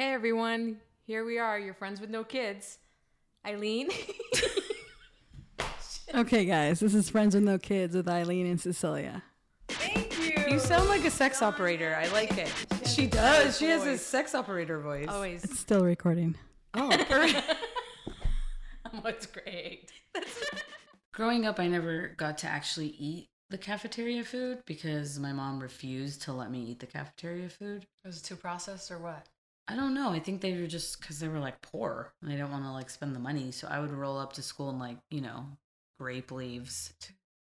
Hey everyone, here we are, your friends with no kids. Eileen. Okay, guys, this is Friends with No Kids with Eileen and Cecilia. Thank you. You sound like a sex operator. I like it. She does. She has a sex operator voice. always. It's still recording. Oh, perfect. What's great? Growing up, I never got to actually eat the cafeteria food because my mom refused to let me eat the cafeteria food. Was it too processed or what? I don't know. I think they were just because they were like poor and they didn't want to like spend the money. So I would roll up to school and like, you know, grape leaves,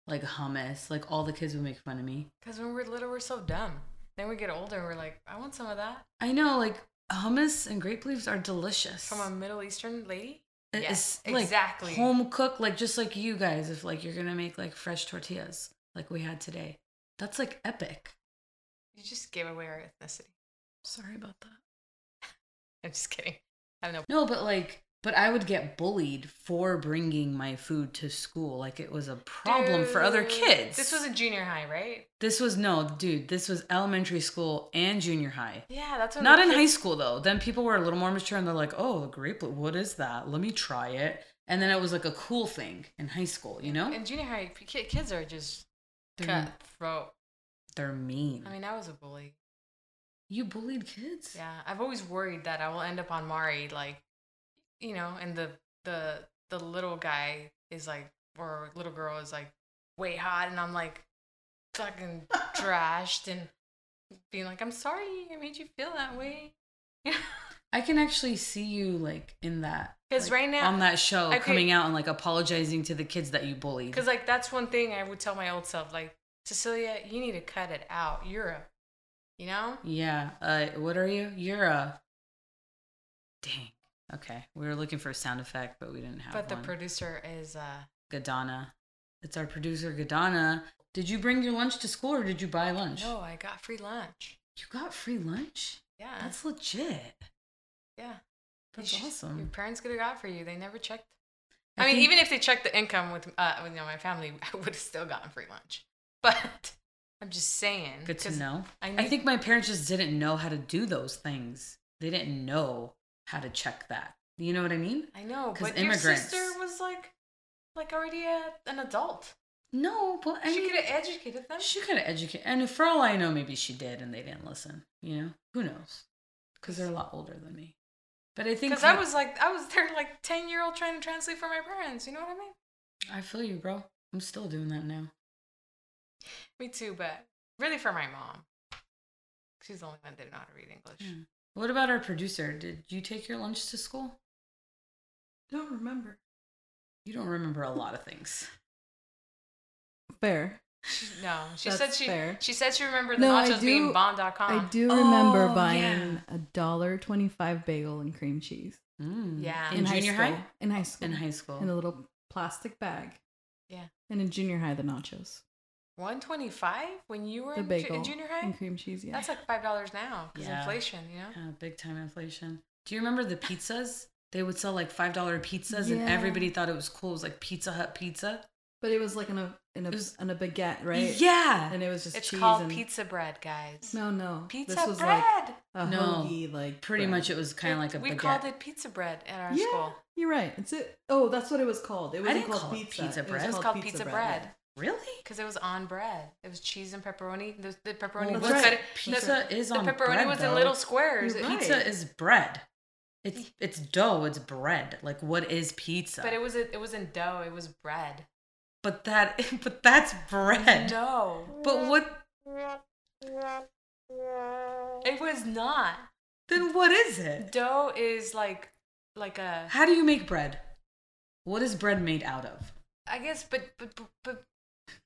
like hummus. Like all the kids would make fun of me. Because when we're little, we're so dumb. Then we get older and we're like, I want some of that. I know, like hummus and grape leaves are delicious. From a Middle Eastern lady? It- Yes, like, exactly. home cook, like just like you guys. If like you're gonna make like fresh tortillas, like we had today, that's like epic. You just gave away our ethnicity. Sorry about that. I'm just kidding. I have no. No, but like, but I would get bullied for bringing my food to school. Like it was a problem for other kids. This was a junior high, right? This was no, dude. This was elementary school and junior high. Yeah, that's when Not in high school though. Then people were a little more mature and they're like, "Oh, grape, what is that? Let me try it." And then it was like a cool thing in high school, you know? In junior high, kids are just They're, cutthroat. they're mean. I mean, I was a bully. You bullied kids. Yeah, I've always worried that I will end up on Maury, like, you know, and the the the little guy is like, or little girl is like, way hot, and I'm like, fucking trashed and being like, I'm sorry, I made you feel that way. Yeah. I can actually see you like in that 'Cause like, right now- on that show Okay. coming out and like apologizing to the kids that you bullied. Because like that's one thing I would tell my old self, like, Cecilia, you need to cut it out. You're a, you know. Yeah. Uh, what are you? You're a. Dang. Okay, we were looking for a sound effect, but we didn't have But the producer is uh Gadana. It's our producer, Gadana. Did you bring your lunch to school or did you buy lunch? no, I got free lunch. You got free lunch? Yeah, That's legit. yeah. That's should- Your parents could have got for you. They never checked. I I, mean, even if they checked the income with, uh, with you know, my family, I would have still gotten free lunch. But I'm just saying. Good to know. I, I, think my parents just didn't know how to do those things. They didn't know how to check that. You know what I mean? I know, but immigrants- your sister was like, like already a, an adult. No, but I she could have educated them. She could have educated, and for all I know, maybe she did, and they didn't listen. You know, who knows? Because they're a lot older than me. But I think Because I was like, I was there like ten year old trying to translate for my parents. You know what I mean? I feel you, bro. I'm still doing that now. Me too, but really for my mom. She's the only one that didn't know how to read English. Yeah. What about our producer? Did you take your lunch to school? Don't remember. You don't remember a lot of things. Fair. No, she That's said she fair. she said she remembered the No, I nachos being do- bomb.com. I do remember Oh, buying yeah. a dollar twenty-five bagel and cream cheese Mm. Yeah. In, high junior school. high? In high school. In high school. In a little plastic bag. Yeah. And in junior high, the nachos, 125 when you were the in, ju- bagel, in junior high? and cream cheese. Yeah. That's like five dollars now because Yeah. inflation, you know. Yeah, big time inflation. Do you remember the pizzas? They would sell like five dollar pizzas, and everybody thought it was cool. It was like Pizza Hut pizza. but it was like in a in a was- in a baguette, right? Yeah. And it was just It's cheese called and pizza bread, guys. No, no. pizza this was bread. like a No. hoagie, like Pretty bread. much, it was kind of like a we baguette. called it pizza bread at our yeah, school. You're right. It's it. Oh, that's what it was called. It wasn't didn't called call it pizza. pizza It was bread. It was called pizza bread yeah. Really? because it was on bread. It was cheese and pepperoni. The, the pepperoni Well, was that's cut. right. Pizza the, is the on pepperoni bread, was though. in little squares. Right. Pizza is bread. It's it's dough. It's bread. Like what is pizza? But it was it wasn't dough. It was bread. but that but that's bread. No, But what? it was not. Then what is it? Dough is like like a How do you make bread? What is bread made out of? I guess, but but but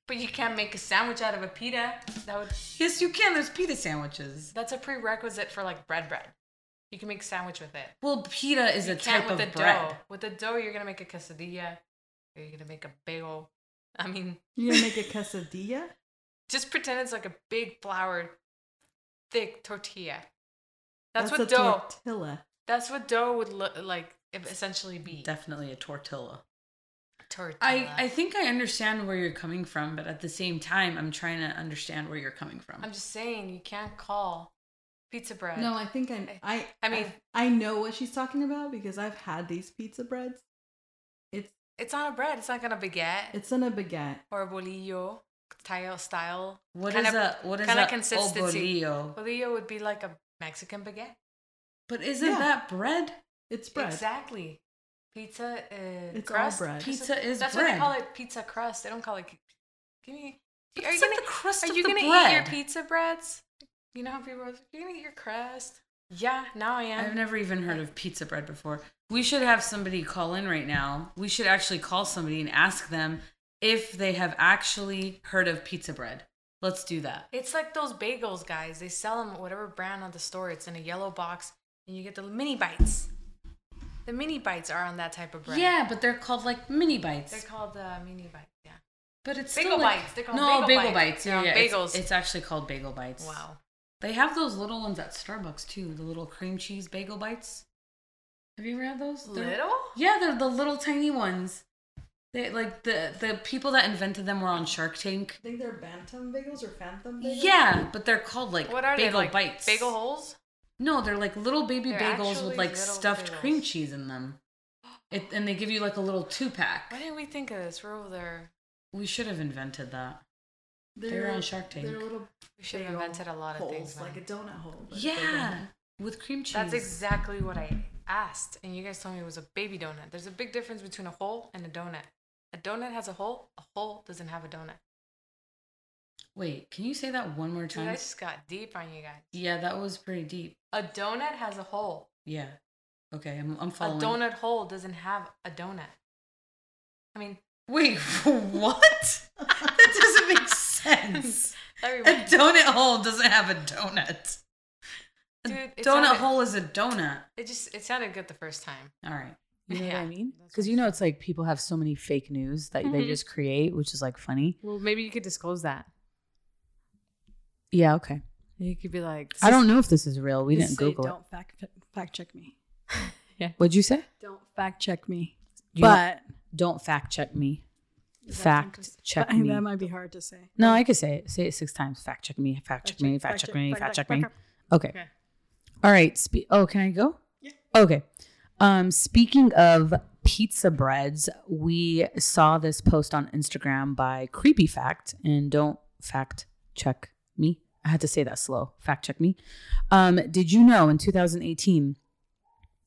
but, but you can't make a sandwich out of a pita. That would Yes, you can. There's pita sandwiches. that's a prerequisite for like bread bread. You can make a sandwich with it. Well, pita is You a can't type with of the bread. dough. With the dough, you're gonna make a quesadilla. Or you're gonna make a bagel. I mean, You're gonna make a quesadilla? just pretend it's like a big flour, thick tortilla. That's, a what dough. tortilla. That's what dough would look like. Essentially, be Definitely a tortilla. Tortilla. I, I think I understand where you're coming from, but at the same time, I'm trying to understand where you're coming from. I'm just saying you can't call pizza bread. No, I think I I I mean- I, I know what she's talking about because I've had these pizza breads. It's it's on a bread. It's not gonna baguette it's in a baguette. or a bolillo style style. What Kind is of- a what is kinda a oh, consistency. obolillo? Bolillo would be like a Mexican baguette. But isn't Yeah. that bread? It's bread. Exactly. Pizza uh, It's crust. bread. Pizza is That's bread. what they call it. Pizza crust. They don't call it. Give me. But Are you gonna the crust Are you gonna bread. eat your pizza breads? You know how people are. You're gonna eat your crust. Yeah. Now I am. I've never even heard of pizza bread before. We should have somebody call in right now. We should actually call somebody and ask them if they have actually heard of pizza bread. Let's do that. It's like those bagels, guys. They sell them at whatever brand on the store. It's in a yellow box, and you get the mini bites. The mini bites are on that type of bread. Yeah, but they're called like mini bites. They're called uh, mini bites. Yeah. but it's Bagel still like, bites. They're called no bagel bagel, bites. bites. They're Yeah, on yeah. It's- bagels. It's, actually called bagel bites. Wow. They have those little ones at Starbucks too. The little cream cheese bagel bites. Have you ever had those? They're- Little? Yeah, they're the little tiny ones. They like the the people that invented them were on Shark Tank. I think they're bantam bagels or phantom bagels. Yeah, but they're called like What are bagel they? Like bites. Bagel holes? No, they're like little baby They're bagels with like stuffed bagels. cream cheese in them. It, and they give you like a little two pack. Why didn't we think of this? We're over there. We should have invented that. They were on Shark Tank. They're little We should have invented a lot of holes, things. man. like a donut hole. but Yeah, with cream cheese. That's exactly what I asked, and you guys told me it was a baby donut. There's a big difference between a hole and a donut. A donut has a hole. A hole doesn't have a donut. Wait, can you say that one more Dude, time? I just got deep on you guys. Yeah, that was pretty deep. A donut has a hole. Yeah. Okay, I'm, I'm A donut hole doesn't have a donut. I mean, Wait, what? that doesn't make sense. sorry, A donut hole doesn't have a donut. A Dude, it donut sounded- hole is a donut. it just it sounded good the first time. All right. You know what Yeah, I mean? Because you know, it's like people have so many fake news that they Mhm. just create, which is like funny. Well, maybe you could disclose that. Yeah, okay. You could be like, I don't know if this is real. We didn't say, Google it. Don't fact fact check me. Yeah. What'd you say? Don't fact check me. You don't- but Don't fact check me. Fact interesting? check But me. That might be hard to say. No, I could say it. Say it six times. Fact check me. Fact check me. Fact check me. Fact check me. Okay. Okay. All right. Spe- oh, can I go? Yeah. Okay. Um, speaking of pizza breads, we saw this post on Instagram by Creepy Fact, and don't fact check me. I had to say that slow. Fact check me. Um, did you know in 2018,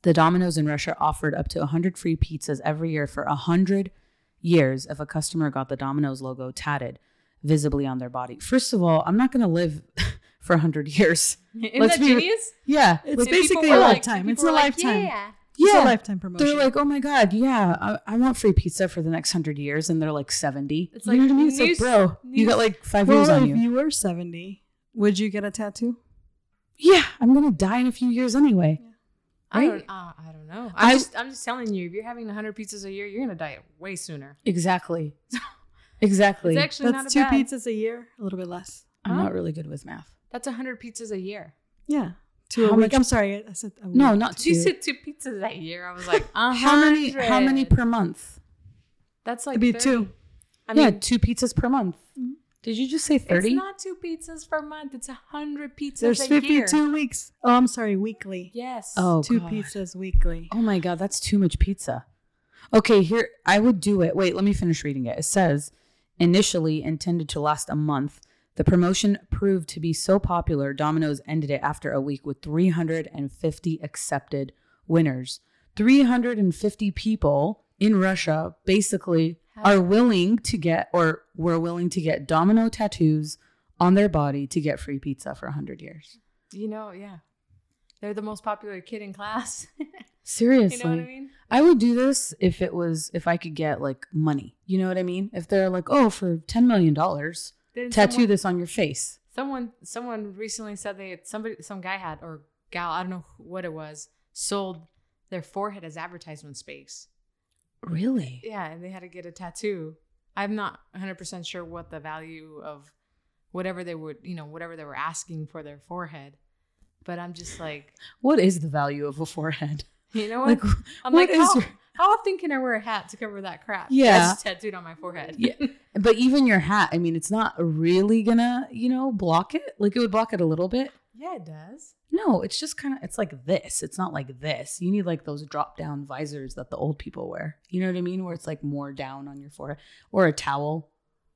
the Domino's in Russia offered up to 100 free pizzas every year for 100 years if a customer got the Domino's logo tatted visibly on their body? First of all, I'm not going to live for 100 years. Isn't Let's that be- genius? Yeah. It's like- People basically were a like- lifetime. It's a were like, lifetime. Yeah. It's Yeah. a lifetime promotion. They're like, oh my god, yeah, I, I want free pizza for the next hundred years, and they're like seventy. It's you know like what I mean? It's like, news- bro, you got like five well, years on if you. you were 70, would you get a tattoo? Yeah, I'm gonna die in a few years anyway. I Right? don't. Uh, I don't know. I'm I- just. I'm just telling you. If you're having 100 pizzas a year, you're gonna die way sooner. Exactly. Exactly. It's actually That's not two bad. pizzas a year, a little bit less. I'm Huh? not really good with math. That's 100 pizzas a year. Yeah, two a How week. much- I'm sorry, I said a week. No, not You two. said two pizzas a year. I was like, How many? How many per month? That's like It'd be 30. two. I yeah, mean, two pizzas per month. Mhm. Did you just say thirty? it's not two pizzas per month. It's 100 pizzas There's a 52 year. weeks. Oh, I'm sorry, weekly. Yes. Oh, two God. pizzas weekly. Oh my god, that's too much pizza. Okay, here I would do it. Wait, let me finish reading it. It says initially intended to last a month. The promotion proved to be so popular, Domino's ended it after a week with 350 accepted winners. 350 people in Russia basically are willing to get or were willing to get domino tattoos on their body to get free pizza for 100 years. You know, yeah. They're the most popular kid in class. Seriously. you know what I mean? I would do this if it was if I could get like money. You know what I mean? If they're like, "Oh, for 10 million dollars, tattoo someone- this on your face." Someone someone recently said they somebody some guy had or gal I don't know what it was sold their forehead as advertisement space. Really? Yeah, and they had to get a tattoo. I'm not 100% sure what the value of whatever they would, you know, whatever they were asking for their forehead. But I'm just like, What is the value of a forehead? you know what? Like I'm what like, is how, how often can I wear a hat to cover that crap? Yeah. That's tattooed on my forehead. Yeah. But even your hat, I mean, it's not really gonna, you know, block it. Like it would block it a little bit. Yeah, it does. No, it's just kind of it's like this. It's not like this. You need like those drop down visors that the old people wear. You know what I mean? Where it's like more down on your forehead or a towel.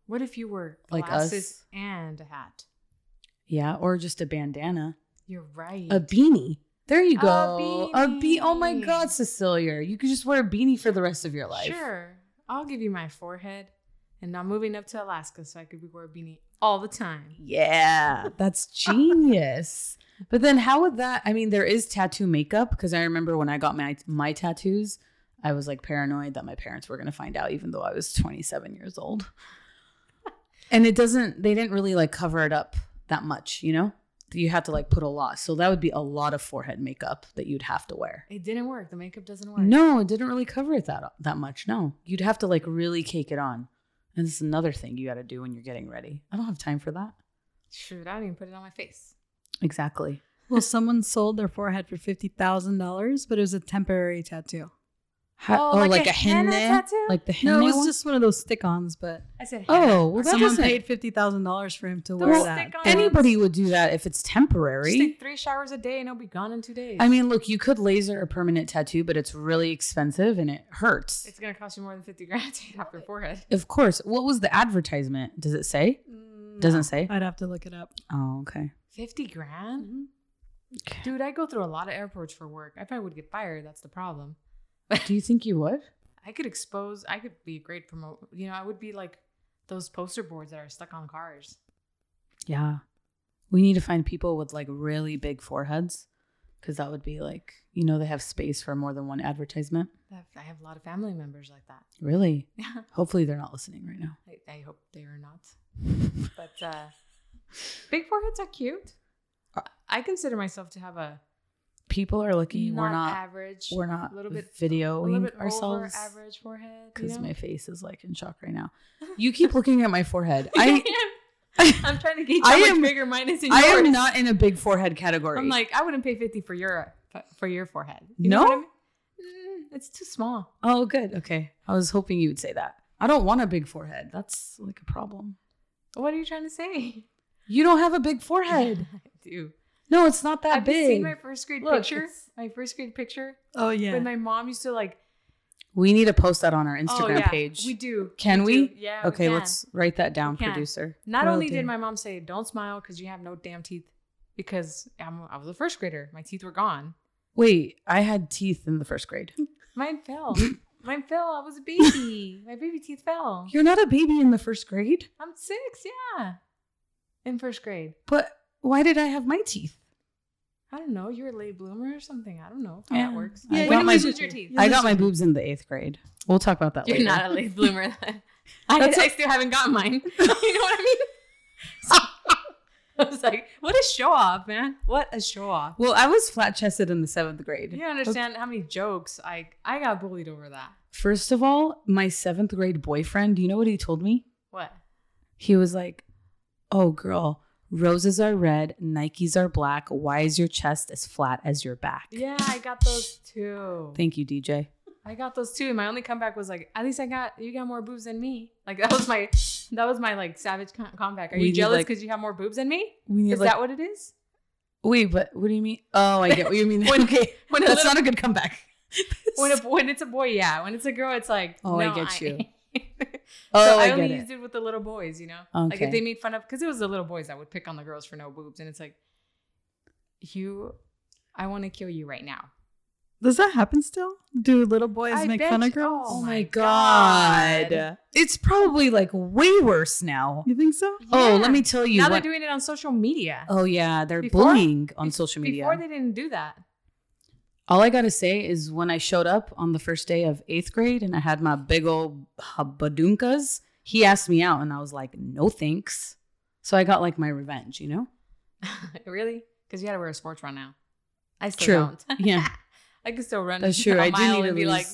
What if you were Like glasses us? and a hat? Yeah, or just a bandana. You're right. A beanie. There you A go. A be Oh my god, Cecilia. You could just wear a beanie for the rest of your life. Sure, I'll give you my forehead, and I'm moving up to Alaska so I could be wear a beanie all the time. Yeah, that's genius. But then how would that I mean there is tattoo makeup because I remember when I got my my tattoos, I was like paranoid that my parents were going to find out even though I was 27 years old. And it doesn't they didn't really like cover it up that much, you know? You had to like put a lot. So that would be a lot of forehead makeup that you'd have to wear. It didn't work. The makeup doesn't work. No, it didn't really cover it that that much. No. You'd have to like really cake it on. And this is another thing you got to do when you're getting ready. I don't have time for that. Shoot, I didn't even put it on my face. Exactly. Well, someone sold their forehead for fifty thousand dollars, but it was a temporary tattoo. Ha- Oh, oh, like like, a a henna, henna tattoo? like the henna No, it was one? just one of those stick-ons, but I said, Oh, well, that someone paid fifty thousand dollars for him to Those wear that. stick-ons. Anybody would do that if it's Just temporary. take three showers a day and it'll be gone in two days. I mean, look, you could laser a permanent tattoo, but it's really expensive and it hurts. it's gonna cost you more than fifty grand to get off your forehead. of course. What was the advertisement? Does it say? Mm, Doesn't say. I'd have to look it up. Oh, okay. Fifty grand, Okay. dude. I go through a lot of airports for work. I probably would get fired. That's the problem. Do you think you would? I could expose. I could be a great promote. You know, I would be like those poster boards that are stuck on cars. Yeah. We need to find people with like really big foreheads because that would be like, you know, they have space for more than one advertisement. I have, a lot of family members like that. Really? Yeah, Hopefully they're not listening right now. I, I hope they are not. But uh, big foreheads are cute. I consider myself to have a People are lucky we're not average. we're not a little bit videoing a little bit ourselves average forehead. you because know? my face is like in shock right now. You keep looking at my forehead. I I'm trying to gauge I much am, bigger mine is in I am not in a big forehead category. I'm like, I wouldn't pay 50 for your for your forehead. You No? I mean? Mm, it's too small. oh, good. Okay. I was hoping you would say that. I don't want a big forehead. That's like a problem. What are you trying to say? You don't have a big forehead. I do. No, it's not that Have you big. seen my first grade Look, picture? it's- My first grade picture Oh yeah. when my mom used to like we need to post that on our oh, Instagram yeah, page. We do. Can we? do. Yeah. we okay, can. let's write that down, producer. Not Will only do. did my mom say, "Don't smile because you have no damn teeth," because I'm, I was a first grader, my teeth were gone. Wait, I had teeth in the first grade. Mine fell. Mine fell. I was a baby. my baby teeth fell. You're not a baby in the first grade, I'm six. Yeah. In first grade. but why did I have my teeth? I don't know. You're a late bloomer or something. I don't know how Yeah. that works. I Yeah, got when my did you lose your teeth? I got my boobs in the eighth grade. We'll talk about that later. You're later. not a late bloomer. then. I, That's I a- still haven't gotten mine. you know what I mean? I was like, what a show off, man. What a show off. well, I was flat chested in the seventh grade. You don't understand how many jokes I I got bullied over that. First of all, my seventh grade boyfriend, do you know what he told me? What? He was like, Oh, girl, roses are red, Nikes are black. Why is your chest as flat as your back? Yeah, I got those too. Thank you, DJ. I got those too. And my only comeback was like, at least I got you got more boobs than me. Like that was my that was my like savage com- comeback. Are We you jealous like- because you have more boobs than me? We need Is like, that what it is? wait, but what do you mean? Oh, I get what you mean. When- okay, when that's little- not a good comeback. When a, when it's a boy, yeah. When it's a girl, it's like Oh, I no, get you. so oh, I, I only used it. it with the little boys, you know. Like if they made fun of, because it was the little boys that would pick on the girls for no boobs, and it's like, you, I want to kill you right now. Does that happen still? Do little boys I make bet fun of girls? Oh Oh my my god. It's probably like way worse now. You think so? Oh, let me tell you. now what- they're doing it on social media. oh yeah, they're Before- bullying on social media. Before they didn't do that. All I gotta say is when I showed up on the first day of eighth grade and I had my big old habadunkas, he asked me out and I was like, no thanks. So I got like my revenge, you know? really? Because you got to wear a sports bra now. I still True. don't. Yeah. I can still run. That's true. A I do need to and be like,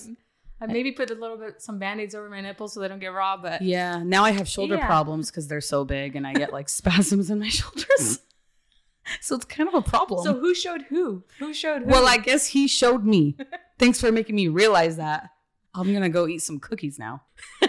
I maybe put a little bit some band-aids over my nipples so they don't get raw. But Yeah. Now I have shoulder Yeah. problems because they're so big and I get like spasms in my shoulders. so it's kind of a problem. so who showed who? Who showed who? well, I guess he showed me. Thanks for making me realize that. I'm gonna go eat some cookies now.